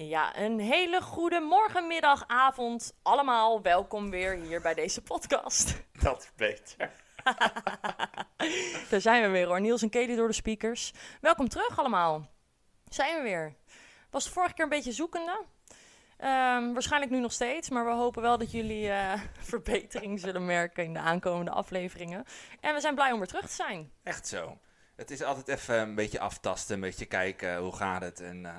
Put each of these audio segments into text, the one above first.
Ja, een hele goede morgen, middag, avond. Allemaal welkom weer hier bij deze podcast. Dat is beter. Daar zijn we weer hoor. Niels en Kelly door de speakers. Welkom terug allemaal. Zijn we weer. Was de vorige keer een beetje zoekende. Ehm, waarschijnlijk nu nog steeds, maar we hopen wel dat jullie eh, verbetering zullen merken in de aankomende afleveringen. En we zijn blij om weer terug te zijn. Echt zo. Het is altijd even een beetje aftasten, een beetje kijken hoe gaat het. En, eh,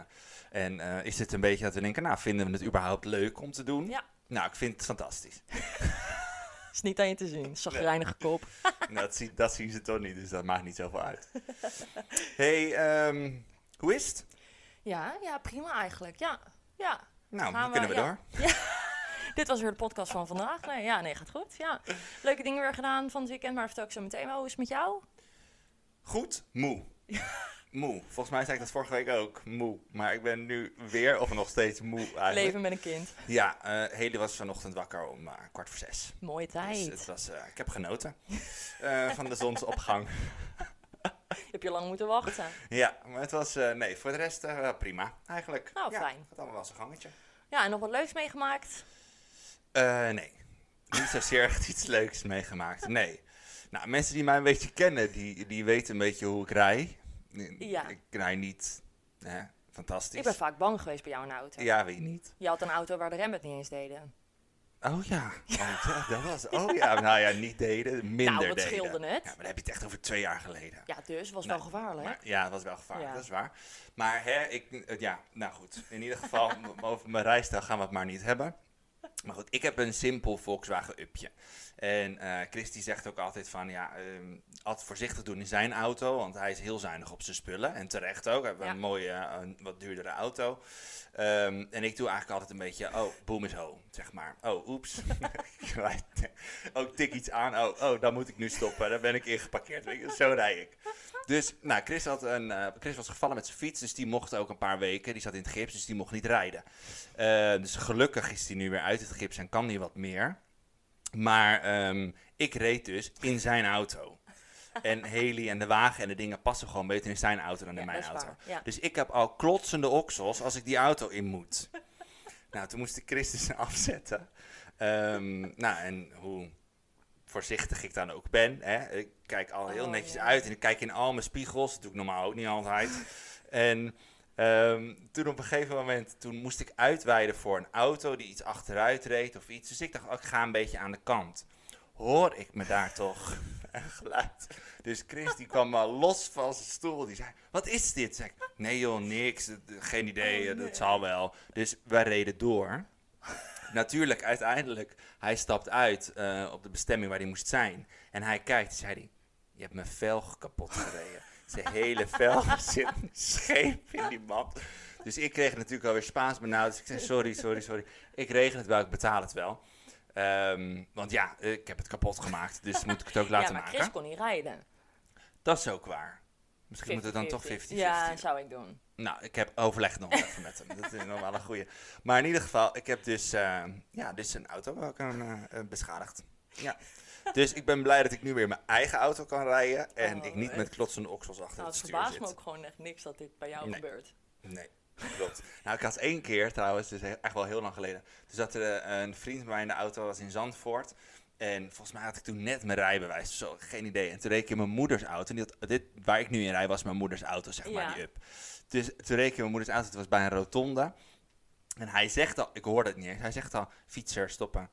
en eh, is het een beetje dat we denken, nou vinden we het überhaupt leuk om te doen? Ja. Nou, ik vind het fantastisch. Is niet aan je te zien. Zagrijnige kop. Nou, dat, zien, dat zien ze toch niet, dus dat maakt niet zoveel uit. hey, ehm, hoe is het? Ja, ja, prima eigenlijk. Ja, ja. Nou, Gaan dan we- kunnen we ja. door. Dit was weer de podcast van vandaag. Nee, ja, nee, gaat goed. Ja. Leuke dingen weer gedaan van het weekend, maar vertel ik zo meteen wel. Hoe is het met jou? Goed, moe. Moe. Volgens mij zei ik dat vorige week ook. Moe. Maar ik ben nu weer of nog steeds moe eigenlijk. Leven met een kind. Ja, Haley was vanochtend wakker om eh, kwart voor zes. Mooie Dus tijd. het was, eh, ik heb genoten van de zonsopgang. Heb je lang moeten wachten? Ja, maar het was, nee, voor de rest prima eigenlijk. Nou, ja, fijn. Het allemaal wel zijn gangetje. Ja, en nog wat leuks meegemaakt? Nee, niet zozeer echt iets leuks meegemaakt, nee. Nou, mensen die mij een beetje kennen, die, die weten een beetje hoe ik rij. Ja. Ik rij niet hè, fantastisch. Ik ben vaak bang geweest bij jou in de auto. Ja, wie niet? Je had een auto waar de remmen het niet eens deden. Oh ja, oh, ja, dat was, oh ja, nou ja, niet deden, minder nou, wat deden. scheelde het? Ja, maar dan heb je het echt over twee jaar geleden. Ja, dus was Nou, wel gevaarlijk. Maar, ja, dat was wel gevaarlijk, Ja. dat is waar. Maar hè, ik, ja, nou goed. In ieder geval, over mijn rijstijl gaan we het maar niet hebben. Maar goed, ik heb een simpel Volkswagen Upje. En eh Christy zegt ook altijd van, ja, ehm, altijd voorzichtig doen in zijn auto, want hij is heel zuinig op zijn spullen. En terecht ook, heeft Ja. een mooie, eh, een wat duurdere auto. Ehm, en ik doe eigenlijk altijd een beetje, oh, boom is ho, zeg maar. Oh, oeps. oh, ik tik iets aan. Oh, oh, dan moet ik nu stoppen. Daar ben ik in geparkeerd. Weet je, Zo rij ik. Dus, nou, Chris, had een, eh, Chris was gevallen met zijn fiets, dus die mocht ook een paar weken. Die zat in het gips, dus die mocht niet rijden. Eh, dus gelukkig is hij nu weer uit het gips en kan hij wat meer. Maar ehm, ik reed dus in zijn auto. En Haley en de wagen en de dingen passen gewoon beter in zijn auto dan in Ja, mijn auto. waar, ja. Dus ik heb al klotsende oksels als ik die auto in moet. nou, toen moest ik Chris dus afzetten. Ehm, nou, en hoe voorzichtig ik dan ook ben. Hè? Ik kijk al heel Oh, netjes ja. uit en ik kijk in al mijn spiegels. Dat doe ik normaal ook niet altijd. en ehm, toen op een gegeven moment, toen moest ik uitweiden voor een auto die iets achteruit reed of iets. Dus ik dacht, oh, ik ga een beetje aan de kant. Hoor ik me daar toch een geluid. Dus Chris die kwam maar los van zijn stoel. Die zei, wat is dit? Zeg ik, nee joh, niks. Geen idee, Oh, nee. dat zal wel. Dus wij reden door. Natuurlijk, uiteindelijk, hij stapt uit eh, op de bestemming waar hij moest zijn. En hij kijkt zei hij, je hebt mijn velg kapot gereden. Zijn hele velg zit scheef in die mand. Dus ik kreeg natuurlijk alweer Spaans benauwd. Dus ik zei, sorry, sorry, sorry. Ik regel het wel, ik betaal het wel. Ehm, want ja, ik heb het kapot gemaakt, dus moet ik het ook laten ja, maar maken. Chris kon niet rijden. Dat is ook waar. Misschien moet het dan toch 50-50. 50-50. Ja, zou ik doen. Nou, ik heb overleg nog even met hem. Dat is nog wel een goeie. Maar in ieder geval, ik heb dus, eh, ja, dus een auto kan, eh, eh, beschadigd. Ja. Dus ik ben blij dat ik nu weer mijn eigen auto kan rijden. En Oh, ik niet echt? met klotsende oksels achter Nou, het het stuur verbaast zit. me ook gewoon echt niks dat dit bij jou Nee. gebeurt. Nee, klopt. nou, ik had één keer trouwens, dus echt wel heel lang geleden. Toen zat er eh, een vriend bij mij in de auto, was in Zandvoort. En volgens mij had ik toen net mijn rijbewijs, zo, geen idee. En toen reed ik in mijn moeders auto. En die had, dit, waar ik nu in rij was mijn moeders auto, zeg maar, Ja. die up. Dus toen reed ik in mijn moeders auto, het was bij een rotonde. En hij zegt al, ik hoorde het niet eens, hij zegt al, fietser, stoppen.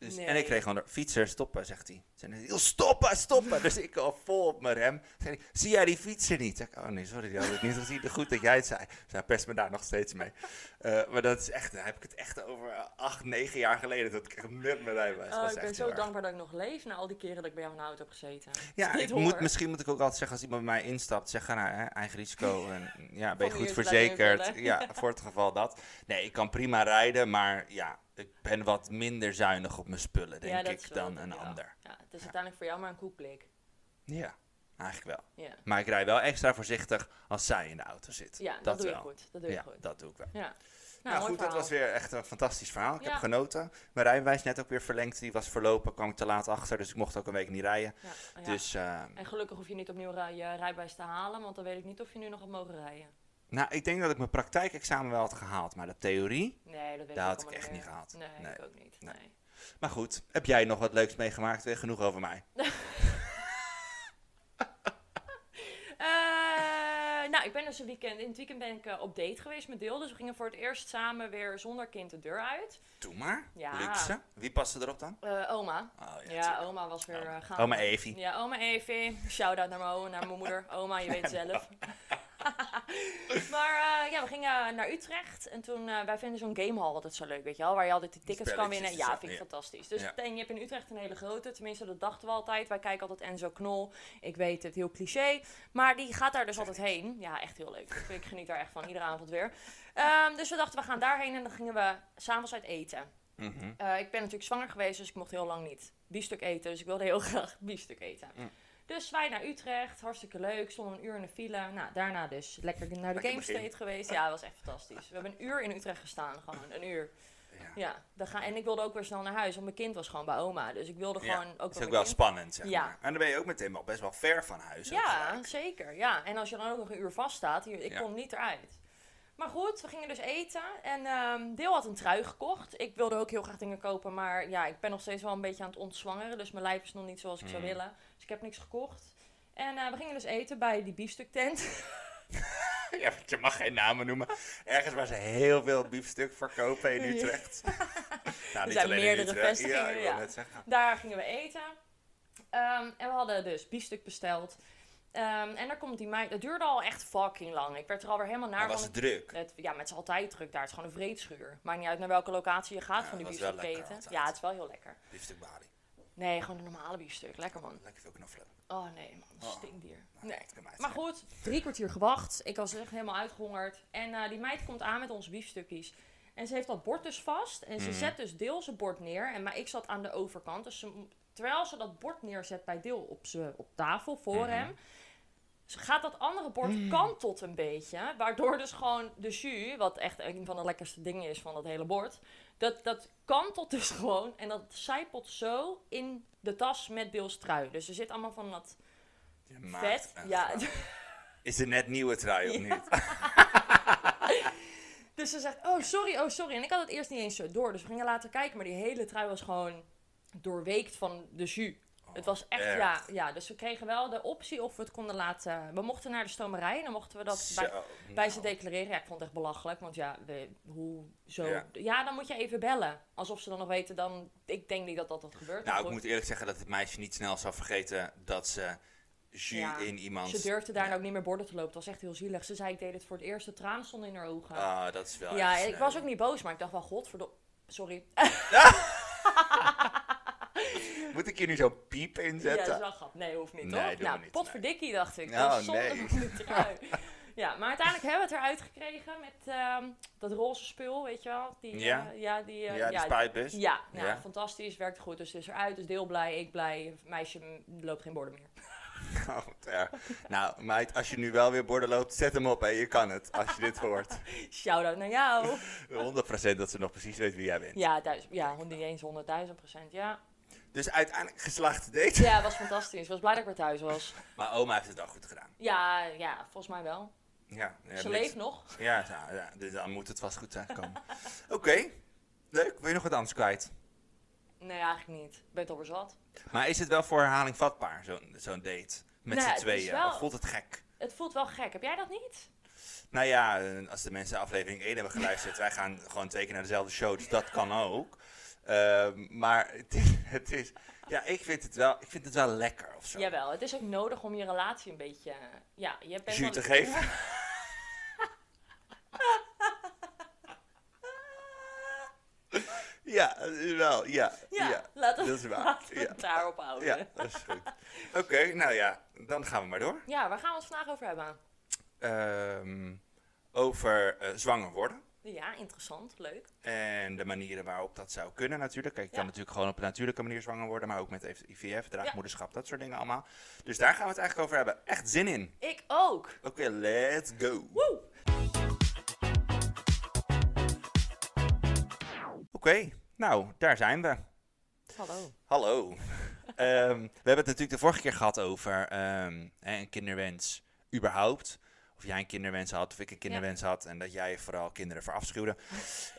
Dus, En ik kreeg gewoon, de, fietser, stoppen, zegt hij. "Heel stoppen, stoppen. dus ik al vol op mijn rem. Zei hij, zie jij die fietser niet? Zeg ik, oh nee, sorry, die had ik niet gezien. Goed dat jij het zei. Dus hij pest me daar nog steeds mee. Eh, maar dat is echt, dan heb ik het echt over acht, negen jaar geleden. Dat ik echt net mijn rijbewijs Oh, was. ik ben zo erg. dankbaar dat ik nog leef na al die keren dat ik bij jou in de auto heb gezeten. Ja, Als ik moet, misschien moet ik ook altijd zeggen als iemand bij mij instapt, zeg nou, hè, eigen risico. En, ja, ben je goed verzekerd? Ja, voor het geval dat. Nee, ik kan prima rijden, maar ja, ik ben wat minder zuinig op mijn spullen, denk ja, ik, dan een ik wel. ander. Ja, het is uiteindelijk voor jou maar een koekblik. Ja, eigenlijk wel. Ja, Maar ik rij wel extra voorzichtig als zij in de auto zit. ja dat, doe wel. je goed. Dat doe je ja, goed. dat doe ik wel. Ja. Nou, mooi goed, dat was weer echt een fantastisch verhaal. Ik Ja. heb genoten. Mijn rijbewijs net ook weer verlengd. Die was verlopen, kwam ik te laat achter. Dus ik mocht ook een week niet rijden. Ja, ja. Dus eh, En gelukkig hoef je niet opnieuw rij- je rijbewijs te halen, want dan weet ik niet of je nu nog had mogen rijden. Nou, ik denk dat ik mijn praktijkexamen wel had gehaald, maar de theorie... Nee, dat ik had ik echt niet meer. Nee, Nee. ik ook niet. Nee. Nee. Maar goed, heb jij nog wat leuks meegemaakt? Weer genoeg over mij. Eh, nou, ik ben dus een weekend, in het weekend ben ik eh, op date geweest met Deel. Dus we gingen voor het eerst samen weer zonder kind de deur uit. Doe maar. Ja. Luxe. Wie paste erop dan? Eh, oma. Oh, Ja, tuurlijk. oma was weer uh, gaan. Oma Evie. Ja, oma Evie. Shout-out naar mijn, oma, naar mijn moeder. Oma, je weet het zelf. maar eh, ja, we gingen naar Utrecht. En toen, eh, wij vinden zo'n gamehall altijd zo leuk, weet je wel. Waar je altijd die tickets kan winnen. en Ja, vind ik ja. fantastisch. Dus Ja. en je hebt in Utrecht een hele grote. Tenminste, dat dachten we altijd. Wij kijken altijd Enzo Knol. Ik weet het, heel cliché. Maar die gaat daar dus altijd heen. Ja, echt heel leuk. Ik geniet daar echt van. Iedere avond weer. Ehm, dus we dachten, we gaan daarheen. En dan gingen we s'avonds uit eten. Mhm. Eh, ik ben natuurlijk zwanger geweest, dus ik mocht heel lang niet biefstuk eten. Dus ik wilde heel graag biefstuk eten. Mm. Dus wij naar Utrecht, hartstikke leuk. Stonden een uur in de file. Nou, daarna dus lekker naar de Lekker Game. State geweest. Ja, dat was echt fantastisch. We hebben een uur in Utrecht gestaan, gewoon een uur. Ja. Ja, dan ga, en ik wilde ook weer snel naar huis, want mijn kind was gewoon bij oma. Dus ik wilde Ja, gewoon ook Dat is ook wel kind- spannend, zeg Ja. maar. En dan ben je ook meteen wel best wel ver van huis. Ja, zeker. Ja. En als je dan ook nog een uur vaststaat, hier, ik Ja. kon niet eruit. Maar goed, we gingen dus eten. En ehm Deel had een trui gekocht. Ik wilde ook heel graag dingen kopen. Maar ja, ik ben nog steeds wel een beetje aan het ontzwangeren. Dus mijn lijf is nog niet zoals ik zou Mm. willen. Dus ik heb niks gekocht. En eh, we gingen dus eten bij die biefstuktent. Ja, je mag geen namen noemen. Ergens waar ze heel veel biefstuk verkopen in. Utrecht. nou, niet zijn meerdere vestigingen, Ja. Daar gingen we eten. Ehm, en we hadden dus biefstuk besteld. Ehm, en daar komt die meid. Het duurde al echt fucking lang. Ik werd er alweer helemaal naar Maar was het druk? Het, ja, maar het is altijd druk daar. Het is gewoon een vreedschuur. Maakt niet uit naar welke locatie je gaat Ja, van die dat wel biefstuk eten. Ja, het is wel heel lekker. Biefstuk Bali. Nee, gewoon een normale biefstuk. Lekker man. Lekker veel knoflook. Oh nee man, Oh. stinkdier. Nou, Nee. dat het Maar goed, drie kwartier gewacht. Ik was echt helemaal uitgehongerd. En eh, die meid komt aan met onze biefstukjes. En ze heeft dat bord dus vast. En ze Mhm. zet dus deel zijn bord neer. En maar ik zat aan de overkant. Dus ze, terwijl ze dat bord neerzet bij deel op, z'n- op tafel voor Mhm. hem. ze gaat dat andere bord Mm. kantelt een beetje. Waardoor dus gewoon de jus, wat echt een van de lekkerste dingen is van dat hele bord. Dat, dat kantelt dus gewoon. En dat zijpelt zo in de tas met Deels trui. Dus er zit allemaal van dat vet. Ja. Is het net nieuwe trui of Ja. niet? Dus ze zegt, oh sorry, oh sorry. En ik had het eerst niet eens zo door. Dus we gingen later kijken, maar die hele trui was gewoon doorweekt van de jus. het was echt, ja, ja. Dus we kregen wel de optie of we het konden laten... We mochten naar de stomerij en dan mochten we dat bij, Zo, bij nou. ze declareren. Ja, ik vond het echt belachelijk, want ja, we, hoe zo... Ja. Ja. dan moet je even bellen. Alsof ze dan nog weten, dan... Ik denk niet dat dat, dat gebeurt. Nou, ik goed. moet eerlijk zeggen dat het meisje niet snel zal vergeten dat ze jus Ja, in iemand... Ze durfde daar Ja. ook niet meer borden te lopen. Het was echt heel zielig. Ze zei, ik deed het voor het eerst. De tranen stonden in haar ogen. Ah, dat is wel ja, ik was ook niet boos, maar ik dacht wel, godverdomme... Sorry. Moet ik hier nu zo'n piep Ja, dat inzetten? is wel grappig. Nee, hoeft niet, Nee, toch? nou, niet, potverdikkie, dacht ik. Nou, dat nee. van die trui. ja, maar uiteindelijk hebben we het eruit gekregen met ehm, dat roze spul, weet je wel? Die, Ja. eh, ja, die, eh, ja, de ja, spuitbus. ja, nou, Ja. fantastisch, werkt goed. Dus het is eruit, dus deel blij, ik blij. Meisje loopt geen borden meer. Oh, erg. nou, meid, als je nu wel weer borden loopt, zet hem op. Hè. Je kan het, als je dit hoort. Shout-out naar jou. 100% dat ze nog precies weet wie jij bent. ja, duizend, ja, niet eens honderdduizend procent, ja. Dus uiteindelijk geslaagde date. Ja, was fantastisch. Ik was blij dat ik weer thuis was. Maar oma heeft het wel goed gedaan. Ja, ja, volgens mij wel. Ja, ja, Ze leeft nog. Ja, ja, ja, dus dan moet het vast goed zijn gekomen. Oké, leuk. Wil je nog wat anders kwijt? Nee, eigenlijk niet. Ik ben het zat. Maar is het wel voor herhaling vatbaar, zo'n zo'n date? Met Nou, z'n tweeën? wel- Of voelt het gek? Het voelt wel gek. Heb jij dat niet? Nou ja, eh, als de mensen aflevering 1 hebben geluisterd, wij gaan gewoon twee keer naar dezelfde show, dus dat kan ook. Ehm, maar het is, het is, ja, ik vind het wel, ik vind het wel lekker of zo. Jawel, het is ook nodig om je relatie een beetje... Ja, je bent Jus te geven. Ja, wel, ja. Ja, ja. laten, dat is waar. laten we Ja. het daarop houden. Ja, Ja. dat is goed. Oké, nou ja, dan gaan we maar door. waar gaan we het vandaag over hebben? Ehm, over eh, zwanger worden. Ja, interessant, leuk. En de manieren waarop dat zou kunnen natuurlijk. Kijk, je Ja. kan natuurlijk gewoon op een natuurlijke manier zwanger worden, maar ook met IVF, draagmoederschap, dat soort dingen allemaal. Dus daar gaan we het eigenlijk over hebben. Echt zin in. Ik ook. Oké, let's go. Woe! Oké, nou, daar zijn we. Hallo. Hallo. Ehm, we hebben het natuurlijk de vorige keer gehad over ehm, een kinderwens überhaupt. Of jij een kinderwens had of ik een kinderwens had. En dat jij vooral kinderen verafschuwde.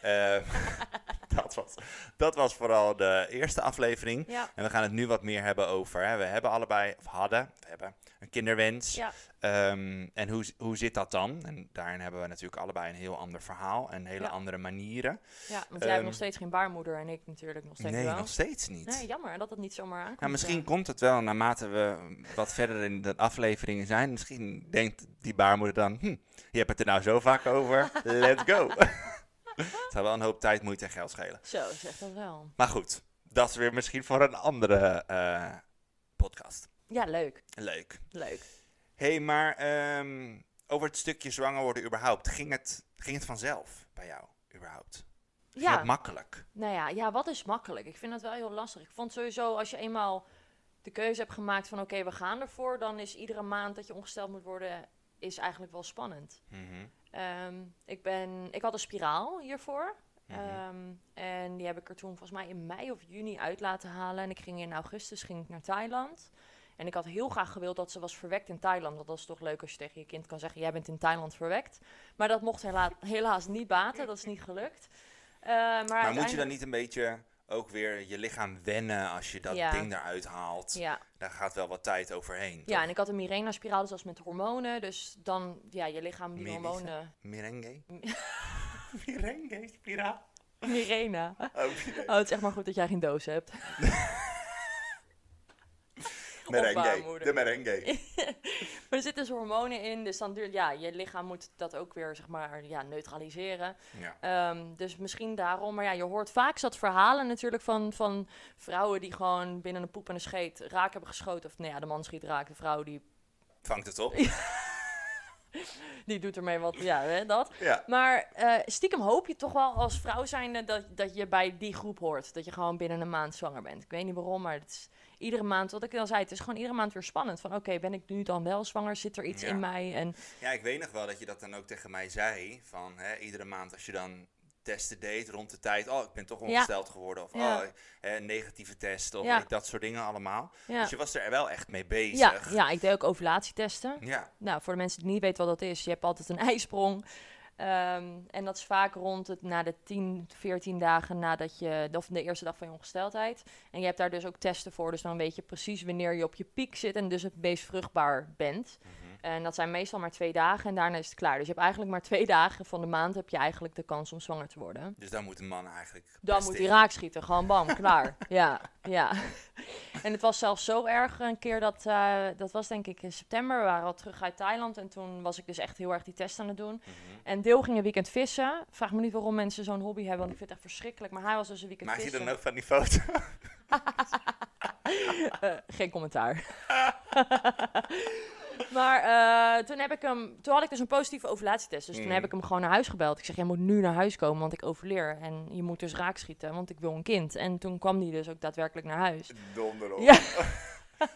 Eh, dat, was, dat was vooral de eerste aflevering. Ja. En we gaan het nu wat meer hebben over. Hè. We hebben allebei, of hadden, we hebben een kinderwens. Ja. Ehm, en hoe, hoe zit dat dan? En daarin hebben we natuurlijk allebei een heel ander verhaal en hele Ja. andere manieren. ja, want jij hebt Ehm, nog steeds geen baarmoeder en ik natuurlijk nog steeds nee, wel. nog steeds niet. Nee, jammer dat het niet zomaar aankomt. Nou, misschien ja. komt het wel naarmate we wat verder in de afleveringen zijn. Misschien denkt die baarmoeder dan, hm, je hebt het er nou zo vaak over, let's go. het zou wel een hoop tijd, moeite en geld schelen. Zo, zeg dat wel. Maar goed, dat is weer misschien voor een andere eh, podcast. Ja, leuk. Leuk. Leuk. Hey, maar ehm, over het stukje zwanger worden überhaupt, ging het, ging het vanzelf bij jou überhaupt? Ging Ja. makkelijk? Nou ja, ja, wat is makkelijk? Ik vind dat wel heel lastig. Ik vond sowieso, als je eenmaal de keuze hebt gemaakt van oké, we gaan ervoor, dan is iedere maand dat je ongesteld moet worden, is eigenlijk wel spannend. Mhm, Ehm, ik, ben, ik had een spiraal hiervoor. mhm. Ehm, en die heb ik er toen volgens mij in mei of juni uit laten halen. En ik ging in augustus ging ik naar Thailand. En ik had heel graag gewild dat ze was verwekt in Thailand. Want dat is toch leuk als je tegen je kind kan zeggen: Jij bent in Thailand verwekt. Maar dat mocht hela- helaas niet baten. Dat is niet gelukt. Eh, maar Maar moet je dan niet een beetje ook weer je lichaam wennen als je dat Ja. ding eruit haalt? Ja, Daar gaat wel wat tijd overheen. ja, en ik had een Mirena-spiraal, dus dat is met hormonen. Dus dan, ja, je lichaam die Medische? hormonen. Merengue? Merengue, spiraal. Mirena. Oh, merengue. Oh, het is echt maar goed dat jij geen doos hebt. merengue. De merengue. Maar er zitten dus hormonen in, dus dan duurt, ja, je lichaam moet dat ook weer, zeg maar, ja, neutraliseren. Ja. Ehm, dus misschien daarom, maar ja, je hoort vaak zat verhalen natuurlijk van, van vrouwen die gewoon binnen een poep en een scheet raak hebben geschoten. Of nou ja, de man schiet raak, de vrouw die, Vangt het op? die doet ermee wat, ja, hè, dat. Ja. Maar eh, stiekem hoop je toch wel als vrouw zijnde dat, dat je bij die groep hoort. Dat je gewoon binnen een maand zwanger bent. Ik weet niet waarom, maar het is iedere maand, wat ik al zei, het is gewoon iedere maand weer spannend. Van oké, ben ik nu dan wel zwanger? Zit er iets Ja. in mij? En Ja, ik weet nog wel dat je dat dan ook tegen mij zei. Van hè, iedere maand als je dan testen deed rond de tijd. Oh, ik ben toch Ja. ongesteld geworden. Of Ja. oh, hè, negatieve test. Of Ja. dat soort dingen allemaal. ja. Dus je was er wel echt mee Ja, bezig. ja, ik deed ook ovulatietesten. Ja. Nou, voor de mensen die niet weten wat dat is, je hebt altijd een ijsprong. Ehm, en dat is vaak rond het na de 10, 14 dagen nadat je, of de eerste dag van je ongesteldheid. En je hebt daar dus ook testen voor, dus dan weet je precies wanneer je op je piek zit en dus het meest vruchtbaar bent. En dat zijn meestal maar twee dagen en daarna is het klaar. Dus je hebt eigenlijk maar twee dagen van de maand heb je eigenlijk de kans om zwanger te worden. Dus dan moet een man eigenlijk. Dan moet hij raak schieten, gewoon bam, klaar. Ja, ja. En het was zelfs zo erg een keer dat, eh, dat was denk ik in september, we waren al terug uit Thailand. En toen was ik dus echt heel erg die test aan het doen. Mhm. En Deel ging een weekend vissen. Vraag me niet waarom mensen zo'n hobby hebben, want ik vind het echt verschrikkelijk. Maar hij was dus een weekend Maak je vissen. dan ook van die foto? Eh, geen commentaar. Maar eh, toen, heb ik hem, toen had ik dus een positieve ovulatietest. Dus toen Mm. heb ik hem gewoon naar huis gebeld. Ik zeg, jij moet nu naar huis komen, want ik ovuleer. En je moet dus raak schieten, want ik wil een kind. En toen kwam hij dus ook daadwerkelijk naar huis. Donder op. Ja.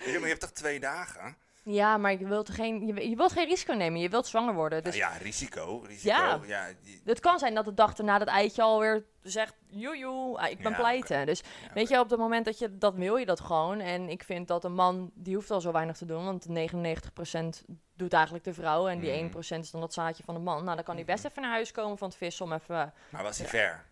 Ja, je hebt toch twee dagen? Ja, maar je wilt, geen, je, je wilt geen risico nemen. Je wilt zwanger worden. Dus Nou ja, risico. risico. Ja. Ja. die- het kan zijn dat de dag erna dat eitje alweer zegt... Joejoe, ah, ik ben Ja, pleiten. Dus ja, weet je, op het moment dat je... Dat wil je dat gewoon. En ik vind dat een man... Die hoeft al zo weinig te doen. Want 99% doet eigenlijk de vrouw. En die Mhm. 1% is dan dat zaadje van de man. Nou, dan kan hij best Mhm. even naar huis komen van het vissen om even... Maar was hij ver?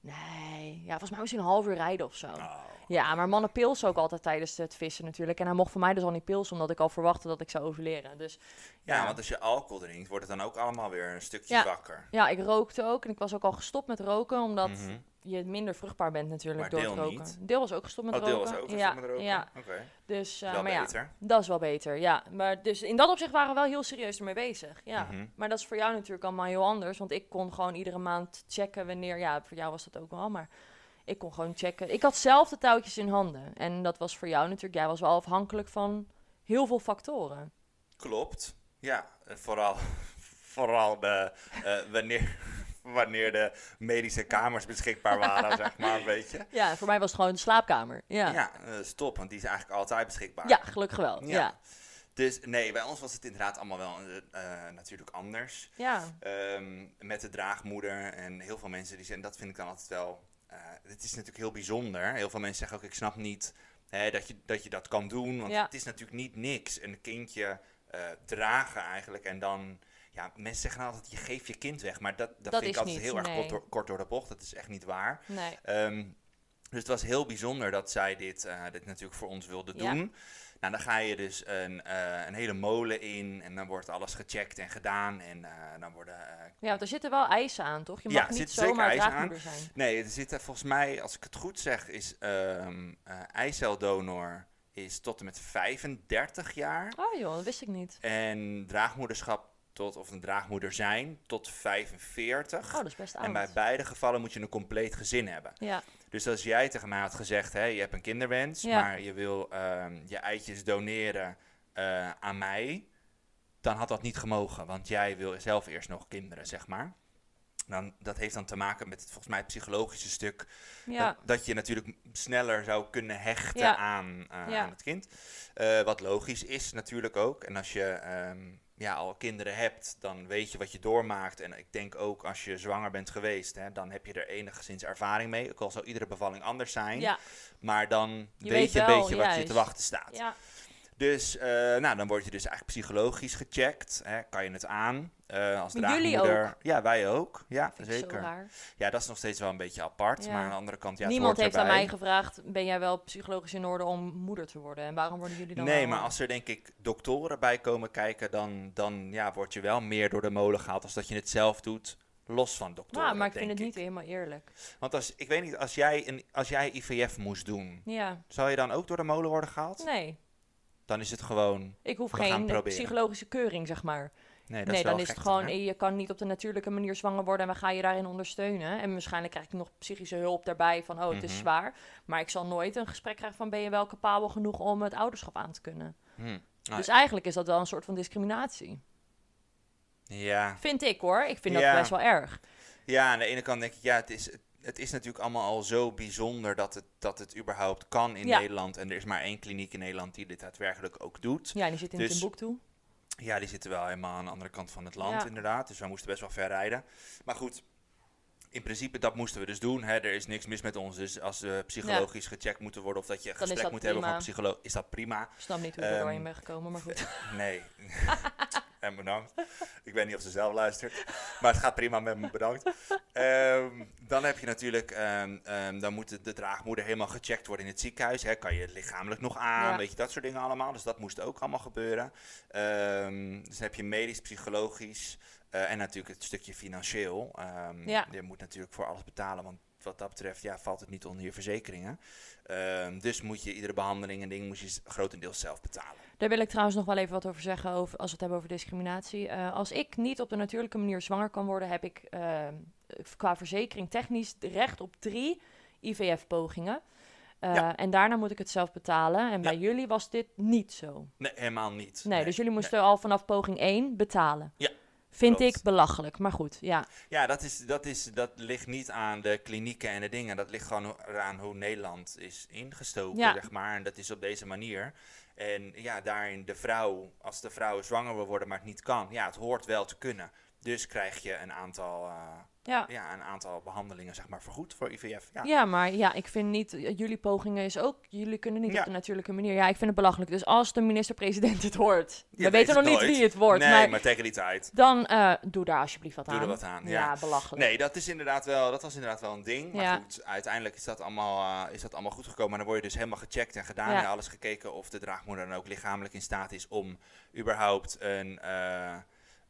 Nee, ja, volgens mij moest hij een half uur rijden of zo. Oh. Ja, maar mannen pilsen ook altijd tijdens het vissen natuurlijk. En hij mocht voor mij dus al niet pilsen, omdat ik al verwachtte dat ik zou ovuleren. Dus Ja, Ja. want als je alcohol drinkt, wordt het dan ook allemaal weer een stukje Ja. zwakker. ja, ik rookte ook. En ik was ook al gestopt met roken, omdat Mhm. je minder vruchtbaar bent natuurlijk Maar door Deel het roken. niet? Deel was ook gestopt met Oh, deel roken. was ook ja, ja, met roken? ja, Oké, dus, wel maar ja, beter. dat is wel beter, ja. Maar dus in dat opzicht waren we wel heel serieus ermee bezig, ja. Mhm. Maar dat is voor jou natuurlijk allemaal heel anders, want ik kon gewoon iedere maand checken wanneer, ja, voor jou was dat ook wel, maar ik kon gewoon checken. Ik had zelf de touwtjes in handen en dat was voor jou natuurlijk, jij was wel afhankelijk van heel veel factoren. Klopt. Ja, eh, vooral, vooral de, eh, wanneer, wanneer de medische kamers beschikbaar waren, zeg maar, een beetje. Ja, voor mij was het gewoon de slaapkamer, ja. Ja, eh, stop, want die is eigenlijk altijd beschikbaar. Ja, gelukkig wel, Ja. ja. Dus nee, bij ons was het inderdaad allemaal wel natuurlijk anders. Ja, Ehm, met de draagmoeder en heel veel mensen die zeggen, dat vind ik dan altijd wel. Eh, het is natuurlijk heel bijzonder. Heel veel mensen zeggen ook, ik snap niet hè, dat, je, dat je dat kan doen. Want Ja. het is natuurlijk niet niks. Een kindje eh, dragen eigenlijk en dan Ja, mensen zeggen altijd, je geeft je kind weg. Maar dat, dat, Dat vind ik altijd niet, heel erg kort door, kort door de bocht. Dat is echt niet waar. Nee. Ehm, dus het was heel bijzonder dat zij dit, eh, dit natuurlijk voor ons wilde Ja. doen. Nou, dan ga je dus een, eh, een hele molen in en dan wordt alles gecheckt en gedaan. En eh, dan worden... eh, Ja, want er zitten wel eisen aan, toch? Je Ja, mag er niet zomaar eisen aan. draagmoeder zijn. nee, er zitten volgens mij, als ik het goed zeg, is eh, eiceldonor is tot en met 35 jaar. Oh joh, dat wist ik niet. En draagmoederschap tot, of een draagmoeder zijn, tot 45. Oh, dat is best oud. en bij beide gevallen moet je een compleet gezin hebben. Ja, Dus als jij tegen mij had gezegd, hè, je hebt een kinderwens, Ja. maar je wil ehm, je eitjes doneren eh, aan mij, dan had dat niet gemogen, want jij wil zelf eerst nog kinderen, zeg maar. Dan, dat heeft dan te maken met het, volgens mij het psychologische stuk, ja. dat, dat je natuurlijk sneller zou kunnen hechten Ja. aan, eh, aan het kind. Eh, wat logisch is natuurlijk ook. En als je ehm, ja, al kinderen hebt, dan weet je wat je doormaakt. En ik denk ook als je zwanger bent geweest, hè, dan heb je er enigszins ervaring mee. Ook al zal iedere bevalling anders zijn. ja. Maar dan weet, weet je een beetje wat je te wachten staat. ja. Dus eh, nou, dan word je dus eigenlijk psychologisch gecheckt. Hè. Kan je het aan? Eh, als draagmoeder. Ja, wij ook. Ja, zeker. Ja, dat is nog steeds wel een beetje apart. Ja. Maar aan de andere kant, ja, het Niemand heeft aan mij gevraagd, ben jij wel psychologisch in orde om moeder te worden? En waarom worden jullie dan Nee, maar als er denk ik doktoren bij komen kijken, dan, dan ja, word je wel meer door de molen gehaald als dat je het zelf doet, los van doktoren. Ja, maar ik vind het niet helemaal eerlijk. Want als, ik weet niet, als jij, een, als jij IVF moest doen, Ja, zou je dan ook door de molen worden gehaald? nee. Dan is het gewoon, Ik hoef geen psychologische keuring, zeg maar. Nee, dat nee, is wel dan is het gewoon, eh, je kan niet op de natuurlijke manier zwanger worden en we gaan je daarin ondersteunen. En waarschijnlijk krijg ik nog psychische hulp daarbij van, oh, het is Mhm. zwaar. Maar ik zal nooit een gesprek krijgen van, ben je wel capabel genoeg om het ouderschap aan te kunnen? Hm. Nou, Dus eigenlijk is dat wel een soort van discriminatie. ja. Vind ik hoor, ik vind dat best wel erg. ja, aan de ene kant denk ik, ja, het is, het is natuurlijk allemaal al zo bijzonder dat het, dat het überhaupt kan in Ja. Nederland. En er is maar één kliniek in Nederland die dit daadwerkelijk ook doet. Ja, die zit in Dus- het boek toe. Ja, die zitten wel helemaal aan de andere kant van het land, Ja. inderdaad. Dus wij moesten best wel ver rijden. Maar goed, in principe, dat moesten we dus doen. Hè. Er is niks mis met ons. Dus als we psychologisch gecheckt moeten worden of dat je een Dan is gesprek dat moet hebben van een psycholoog, is dat prima. Ik snap niet hoe ik er Ehm, doorheen ben gekomen, maar goed. Nee. en bedankt. Ik weet niet of ze zelf luistert. Maar het gaat prima met me, bedankt. Ehm, dan heb je natuurlijk, ehm, ehm, dan moet de, de draagmoeder helemaal gecheckt worden in het ziekenhuis. Hè. Kan je het lichamelijk nog aan? Ja. Weet je, dat soort dingen allemaal. Dus dat moest ook allemaal gebeuren. Dus dan heb je medisch, psychologisch eh, en natuurlijk het stukje financieel. Ja. Je moet natuurlijk voor alles betalen, want wat dat betreft ja, valt het niet onder je verzekeringen. Ehm, dus moet je iedere behandeling en ding moet je grotendeels zelf betalen. Daar wil ik trouwens nog wel even wat over zeggen, over, als we het hebben over discriminatie. Eh, als ik niet op de natuurlijke manier zwanger kan worden, heb ik eh, qua verzekering technisch recht op drie IVF-pogingen. Eh, Ja. En daarna moet ik het zelf betalen. En bij jullie was dit niet zo. Nee, helemaal niet. Nee, dus jullie moesten al vanaf poging 1 betalen. Ja, Vind klopt. ik belachelijk, maar goed, ja. Ja, dat, is, dat, is, dat ligt niet aan de klinieken en de dingen. Dat ligt gewoon aan hoe Nederland is ingestoken, Ja. zeg maar. En dat is op deze manier. En ja, daarin de vrouw, als de vrouw zwanger wil worden, maar het niet kan. Ja, het hoort wel te kunnen. Dus krijg je een aantal, eh, Ja. ja, een aantal behandelingen, zeg maar, vergoed voor IVF. Ja. Ja, maar ja, ik vind niet, eh, jullie pogingen is ook, jullie kunnen niet Ja. op de natuurlijke manier. Ja, ik vind het belachelijk. Dus als de minister-president het hoort, we weten nog niet wie het wordt, nee, maar, maar tegen die tijd. dan eh, doe daar alsjeblieft wat Doe aan. er wat aan, Ja, ja. belachelijk. Nee, dat, is inderdaad wel, dat was inderdaad wel een ding. Maar Ja. goed, uiteindelijk is dat, allemaal, eh, is dat allemaal goed gekomen. En dan word je dus helemaal gecheckt en gedaan. En alles gekeken of de draagmoeder dan ook lichamelijk in staat is om überhaupt een,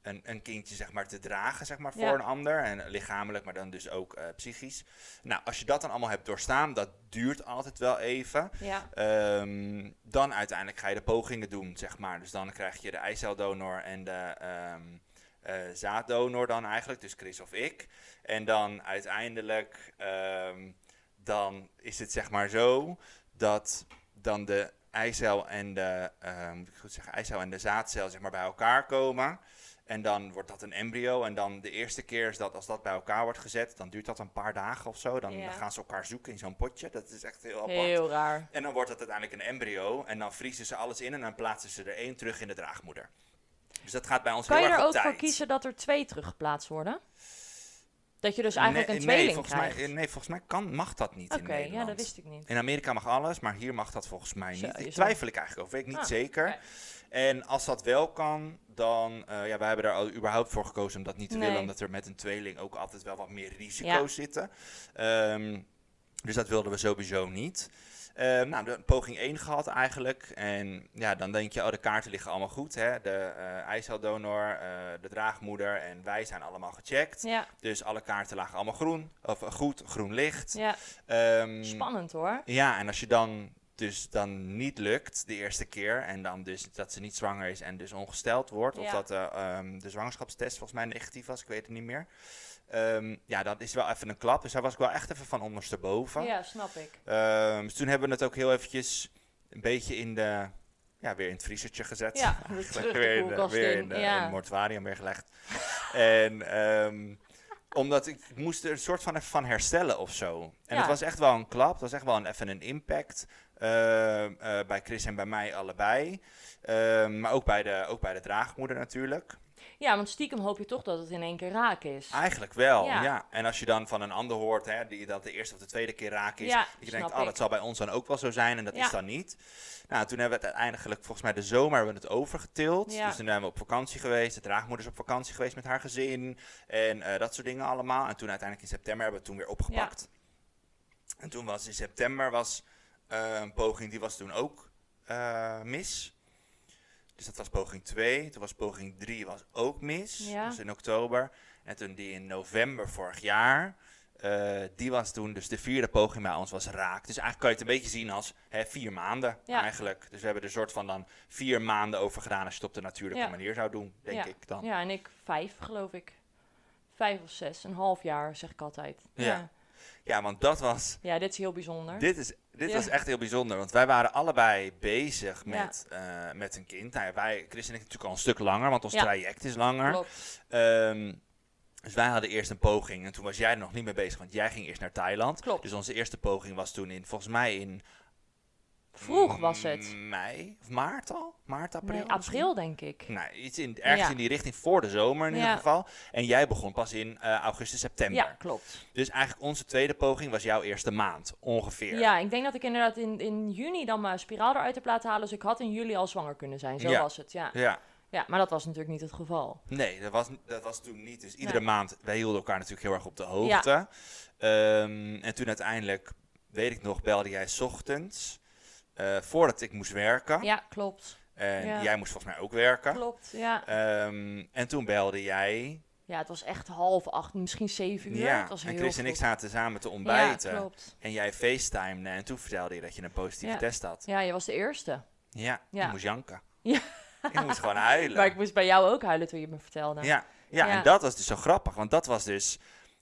een, een kindje zeg maar, te dragen zeg maar, voor Ja. een ander. En lichamelijk, maar dan dus ook eh, psychisch. Nou, als je dat dan allemaal hebt doorstaan, dat duurt altijd wel even. Ja, Ehm, dan uiteindelijk ga je de pogingen doen, zeg maar. Dus dan krijg je de eiceldonor en de ehm, eh, zaaddonor dan eigenlijk, dus Chris of ik. En dan uiteindelijk, ehm, dan is het zeg maar zo dat dan de eicel en de, moet ik goed zeggen, eicel en de zaadcel zeg maar bij elkaar komen. En dan wordt dat een embryo. En dan de eerste keer is dat als dat bij elkaar wordt gezet, dan duurt dat een paar dagen of zo. Dan Ja. gaan ze elkaar zoeken in zo'n potje. Dat is echt heel apart. heel raar. En dan wordt het uiteindelijk een embryo. En dan vriezen ze alles in en dan plaatsen ze er één terug in de draagmoeder. Dus dat gaat bij ons Kan heel je er erg ook voor kiezen dat er twee teruggeplaatst worden? Dat je dus eigenlijk nee, een tweeling nee, volgens krijgt. mij, nee, volgens mij kan, mag dat niet Oké, in ja, Nederland. dat wist ik niet. In Amerika mag alles, maar hier mag dat volgens mij niet. Ik twijfel ik eigenlijk over, weet ik niet Ah, zeker. En als dat wel kan, dan... eh ja, wij hebben er al überhaupt voor gekozen om dat niet te Nee. willen. Omdat er met een tweeling ook altijd wel wat meer risico's Ja. zitten. Ehm, dus dat wilden we sowieso niet. Ehm, nou, de poging 1 gehad eigenlijk. En ja, dan denk je, oh, de kaarten liggen allemaal goed. Hè? De eh eiceldonor, eh, de draagmoeder en wij zijn allemaal gecheckt. Ja, Dus alle kaarten lagen allemaal groen. Of goed, groen licht. ja. Ehm, spannend hoor. ja, en als je dan dus dan niet lukt de eerste keer en dan dus dat ze niet zwanger is en dus ongesteld wordt, of dat de, ehm, de zwangerschapstest volgens mij negatief was, ik weet het niet meer. Ehm, ja, dat is wel even een klap. Dus daar was ik wel echt even van ondersteboven. Ja, snap ik. Ehm, dus toen hebben we het ook heel eventjes een beetje in de, ja, weer in het vriezertje gezet. Ja, weer weer in de, weer in, in, de, ja. in het mortuarium weer gelegd. en omdat ik, ik moest er een soort van even van herstellen of zo. En Ja. het was echt wel een klap, het was echt wel een, even een impact. Ehm, eh, bij Chris en bij mij allebei. Ehm, maar ook bij, de, ook bij de draagmoeder natuurlijk. Ja, want stiekem hoop je toch dat het in één keer raak is. Eigenlijk wel, Ja. ja. En als je dan van een ander hoort, hè, die dat de eerste of de tweede keer raak is, Ja, dat je denkt, oh, dat zal bij ons dan ook wel zo zijn en dat Ja. is dan niet. Nou, toen hebben we het uiteindelijk, volgens mij de zomer, hebben we het overgetild. Dus toen zijn we op vakantie geweest, de draagmoeder is op vakantie geweest met haar gezin en eh, dat soort dingen allemaal. En toen uiteindelijk in september hebben we het toen weer opgepakt. En toen was in september was een poging, die was toen ook eh, mis. Dus dat was poging 2. Toen was poging 3 was ook mis. Ja. Dus in oktober. En toen die in november vorig jaar. eh, die was toen dus de vierde poging bij ons was raak. Dus eigenlijk kan je het een beetje zien als hè, vier maanden Ja. eigenlijk. Dus we hebben er een soort van dan vier maanden over gedaan als je het op de natuurlijke Ja. manier zou doen, denk ik dan. Ja, en ik vijf, geloof ik. Vijf of zes, een half jaar, zeg ik altijd. Ja. Ja, Ja, want dat was ja dit is heel bijzonder. Dit, is, dit Ja. was echt heel bijzonder, want wij waren allebei bezig Ja. met, eh, met een kind. Nou, wij, Chris en ik natuurlijk al een stuk langer, want ons Ja. traject is langer. Ehm, dus wij hadden eerst een poging en toen was jij er nog niet mee bezig, want jij ging eerst naar Thailand. Klopt. Dus onze eerste poging was toen in, volgens mij in Vroeg was het. mei of maart al? Maart, april? Nee, april, denk ik. Nou, iets in, ergens Ja. in die richting voor de zomer in Ja. ieder geval. En jij begon pas in eh, augustus, september. Ja, klopt. Dus eigenlijk onze tweede poging was jouw eerste maand, ongeveer. Ja, ik denk dat ik inderdaad in, in juni dan mijn spiraal eruit heb laten halen. Dus ik had in juli al zwanger kunnen zijn. Zo Ja. was het, ja. ja. Ja, maar dat was natuurlijk niet het geval. Nee, dat was, dat was toen niet. Dus iedere maand, wij hielden elkaar natuurlijk heel erg op de hoogte. Ehm, en toen uiteindelijk, weet ik nog, belde jij 's ochtends, eh, voordat ik moest werken. Ja, klopt. En Ja. jij moest volgens mij ook werken. Klopt, ja. Ehm, en toen belde jij. Ja, het was echt half acht, misschien zeven uur. ja, het was en heel Chris en ik zaten samen te ontbijten. Ja, klopt. en jij facetimede en toen vertelde je dat je een positieve Ja. test had. Ja, je was de eerste. Ja, Ja. je moest janken. Ja. Je moest gewoon huilen. Maar ik moest bij jou ook huilen toen je me vertelde. Ja, Ja. en dat was dus zo grappig. Want dat was dus...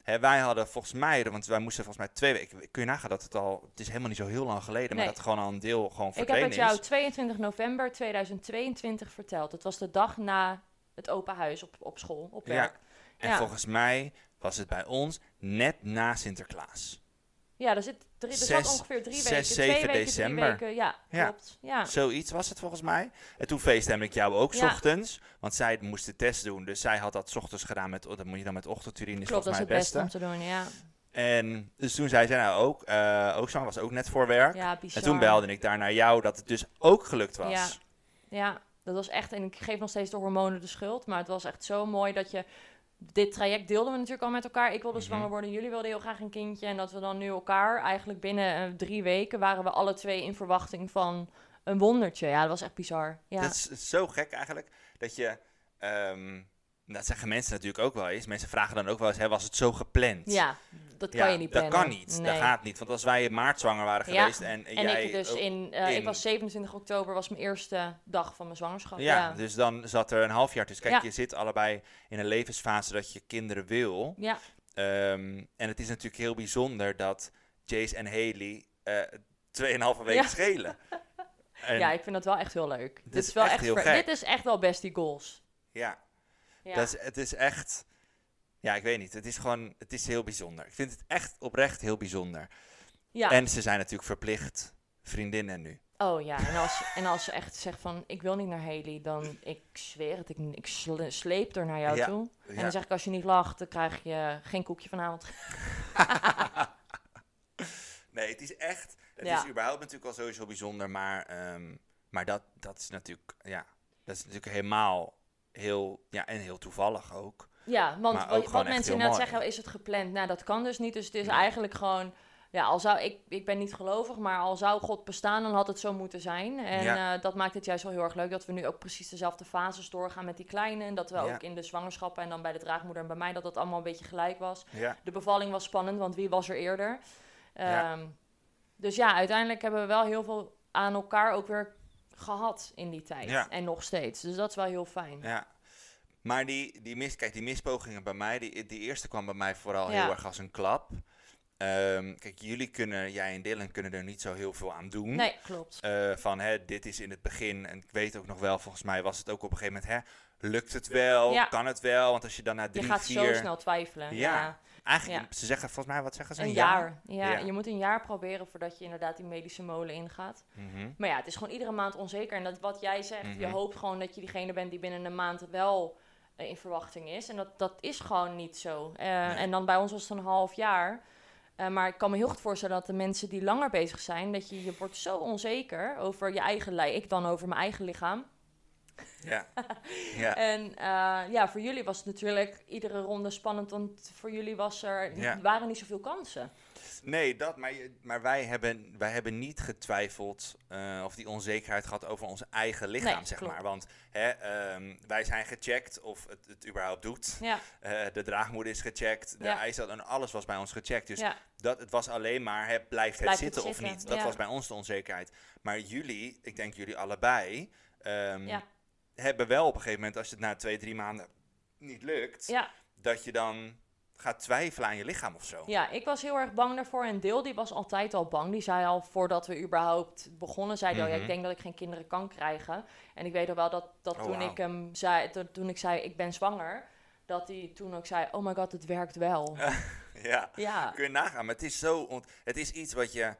Hè, wij hadden volgens mij... Want wij moesten volgens mij twee weken... Kun je nagaan dat het al... Het is helemaal niet zo heel lang geleden. Maar dat gewoon al een deel gewoon ik heb verdwenen het jou is. 22 november 2022 verteld. Het was de dag na het open huis op, op school, op Ja. werk. En Ja. volgens mij was het bij ons net na Sinterklaas. Ja, er, zit er zat ongeveer drie zes, weken. zeven twee weken, december. weken. Ja, Ja. klopt. Ja. Zoiets was het volgens mij. En toen feestte ik jou ook 's Ja. ochtends. Want zij moest de test doen. Dus zij had dat 's ochtends gedaan met... Dat moet je dan met ochtendurine. is Klopt, dat volgens is mij het het beste om te doen, ja. En dus toen zei zij nou ook... eh ook zo, was ook net voor werk. Ja, en toen belde ik daar naar jou dat het dus ook gelukt was. Ja. Ja, dat was echt... En ik geef nog steeds de hormonen de schuld. Maar het was echt zo mooi dat je... Dit traject deelden we natuurlijk al met elkaar. Ik wilde Mhm. zwanger worden, jullie wilden heel graag een kindje. En dat we dan nu elkaar... Eigenlijk binnen eh, drie weken waren we alle twee in verwachting van een wondertje. Ja, dat was echt bizar. Ja, Dat is zo gek eigenlijk, dat je... ehm, dat zeggen mensen natuurlijk ook wel eens. Mensen vragen dan ook wel eens, hè, was het zo gepland? ja dat kan Ja, je niet dat plannen. kan niet. Nee. Dat gaat niet. Want als wij in maart zwanger waren Ja, geweest en, En jij... ik dus ook- in, eh, in- Ik was 27 oktober, was mijn eerste dag van mijn zwangerschap. ja, Ja, dus dan zat er een half jaar tussen. Kijk, je zit allebei in een levensfase dat je kinderen wil. ja. Ehm, en het is natuurlijk heel bijzonder dat Jace en Haley eh 2,5 weken schelen. En, ja, ik vind dat wel echt heel leuk. Dit, is is wel echt echt, heel gek. Dit is echt wel bestie goals. ja, Ja. Dat is, het is echt... Ja, ik weet niet. Het is gewoon... Het is heel bijzonder. Ik vind het echt oprecht heel bijzonder. ja. En ze zijn natuurlijk verplicht vriendinnen nu. Oh ja, en als, en als ze echt zegt van ik wil niet naar Haley, dan ik zweer het, ik, ik sle- sleep er naar jou Ja, toe. En Ja. dan zeg ik als je niet lacht, dan krijg je geen koekje vanavond. Nee, het is echt. Het Ja. is überhaupt natuurlijk al sowieso bijzonder, maar, ehm, maar dat, dat is natuurlijk, ja, dat is natuurlijk helemaal heel, ja, en heel toevallig ook. Ja, want ook wat, mensen mooi. zeggen, is het gepland? Nou, dat kan dus niet. Dus het is Nee. eigenlijk gewoon, ja, al zou ik, ik ben niet gelovig, maar al zou God bestaan, dan had het zo moeten zijn. En Ja. eh, dat maakt het juist wel heel erg leuk dat we nu ook precies dezelfde fases doorgaan met die kleine. En dat we Ja. ook in de zwangerschappen en dan bij de draagmoeder en bij mij, dat dat allemaal een beetje gelijk was. Ja, De bevalling was spannend, want wie was er eerder? Ja. Ehm, Dus ja, uiteindelijk hebben we wel heel veel aan elkaar ook weer gehad in die tijd. Ja. En nog steeds. Dus dat is wel heel fijn. ja. Maar die, die, mis, kijk, die mispogingen bij mij, die, die eerste kwam bij mij vooral Ja. heel erg als een klap. Ehm, kijk, jullie kunnen, jij en Dylan kunnen er niet zo heel veel aan doen. Nee, klopt. Eh, van hè, dit is in het begin, en ik weet ook nog wel, volgens mij was het ook op een gegeven moment, hè, lukt het wel, Ja. kan het wel? Want als je dan na Je drie, gaat vier, zo snel twijfelen. Ja. Ja. Eigenlijk, Ja. ze zeggen volgens mij, wat zeggen ze? Een jaar. Ja, Ja. je moet een jaar proberen voordat je inderdaad die medische molen ingaat. Mhm. Maar ja, het is gewoon iedere maand onzeker. En dat wat jij zegt, je Mhm. hoopt gewoon dat je diegene bent die binnen een maand wel eh, in verwachting is. En dat, dat is gewoon niet zo. Eh, En dan bij ons was het een half jaar. Eh, maar ik kan me heel goed voorstellen dat de mensen die langer bezig zijn, dat je, je wordt zo onzeker over je eigen lijf. Ik dan over mijn eigen lichaam. Ja. ja. En eh, ja, voor jullie was het natuurlijk iedere ronde spannend, want voor jullie was er, Ja. waren niet zoveel kansen. Nee, dat, maar, maar wij, hebben, wij hebben niet getwijfeld eh, of die onzekerheid gehad over ons eigen lichaam, Nee, zeg klopt. maar. Want hè, ehm, wij zijn gecheckt of het het überhaupt doet. Ja, Eh, de draagmoeder is gecheckt, de Ja. en alles was bij ons gecheckt. Dus ja, dat, het was alleen maar, hè, blijft het Blijft het zitten of niet? Dat was bij ons de onzekerheid. Maar jullie, ik denk jullie allebei, ehm, Ja. Hebben wel op een gegeven moment, als het na twee, drie maanden niet lukt, ja. dat je dan gaat twijfelen aan je lichaam of zo. Ja, ik was heel erg bang daarvoor. En Deel die was altijd al bang. Die zei al voordat we überhaupt begonnen, zei al, ja, Mhm. ik denk dat ik geen kinderen kan krijgen. En ik weet nog wel dat, dat Oh, toen ik hem zei, to- toen ik zei ik ben zwanger, dat hij toen ook zei, oh my god, het werkt wel. ja. ja, Kun je nagaan, maar het is zo, het is iets wat je,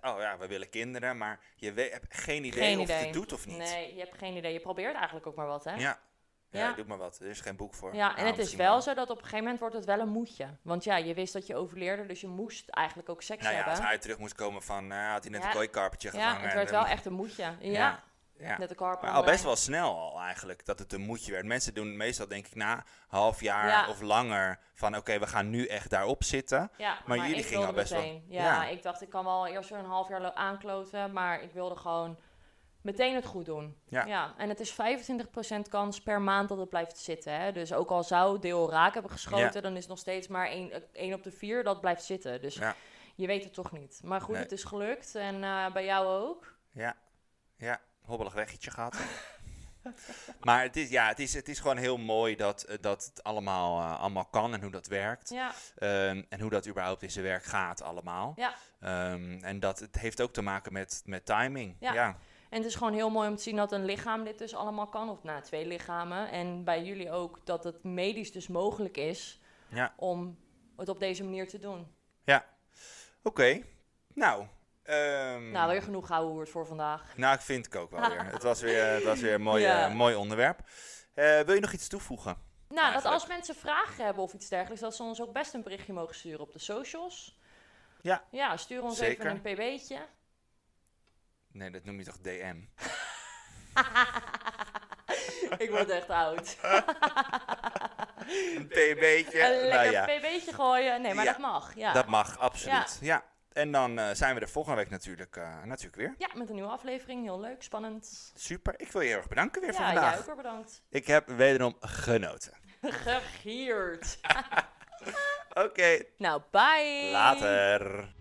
oh ja, we willen kinderen, maar je weet, hebt geen idee geen of idee. het doet of niet. Nee, je hebt geen idee. Je probeert eigenlijk ook maar wat, hè? Ja. Ja, Ja. doe maar wat. Er is geen boek voor. Ja, en Nou, het is wel zo dat op een gegeven moment wordt het wel een moedje. Want ja, je wist dat je overleerde, dus je moest eigenlijk ook seks Nou ja, als hebben. hij terug moest komen van, eh, had hij net Ja. een kooikarpetje Ja, gevangen. het en werd wel echt een moedje. Ja, Ja. net. Maar al best wel snel al eigenlijk, dat het een moedje werd. Mensen doen meestal denk ik na een half jaar Ja. of langer van oké, we gaan nu echt daarop zitten. Ja, Maar jullie ik gingen al best wel- meteen. Ja, Ja. ik dacht ik kan wel eerst weer een half jaar lo- aankloten, maar ik wilde gewoon meteen het goed doen. Ja. en het is 25% kans per maand dat het blijft zitten. Hè? Dus ook al zou deel raak hebben geschoten, Ja. dan is het nog steeds maar 1, op de 4 dat blijft zitten. Dus Ja. je weet het toch niet. Maar goed, Nee. het is gelukt en eh, bij jou ook. Ja, ja, hobbelig weggetje gehad. maar het is, ja, het is, het is gewoon heel mooi dat, eh, dat het allemaal, eh, allemaal kan en hoe dat werkt. Ja, Ehm, en hoe dat überhaupt in zijn werk gaat allemaal. Ja. Ehm, en dat het heeft ook te maken met, met timing. Ja. ja. en het is gewoon heel mooi om te zien dat een lichaam dit dus allemaal kan. Of nou, twee lichamen. En bij jullie ook dat het medisch dus mogelijk is Ja. om het op deze manier te doen. Oké, nou. Ehm, Nou, weer genoeg gouden hoert voor vandaag. nou, ik vind ik ook wel weer. het was weer, het was weer een mooi, Ja. eh, mooi onderwerp. Eh, wil je nog iets toevoegen? Nou, dat als mensen vragen hebben of iets dergelijks, dat ze ons ook best een berichtje mogen sturen op de socials. Ja. Ja, stuur ons Zeker. even een pb'tje. Nee, dat noem je toch DM? Ik word echt oud. Een pb'tje. Een nou lekker ja, pb'tje gooien. Nee, maar Ja, dat mag. Ja. dat mag, absoluut. Ja. En dan eh, zijn we er volgende week natuurlijk, eh, natuurlijk weer. ja, met een nieuwe aflevering. Heel leuk, spannend. Super. Ik wil je heel erg bedanken weer voor Ja, vandaag. jij ook weer bedankt. Ik heb wederom genoten. Gegierd. Oké, Nou, bye. later.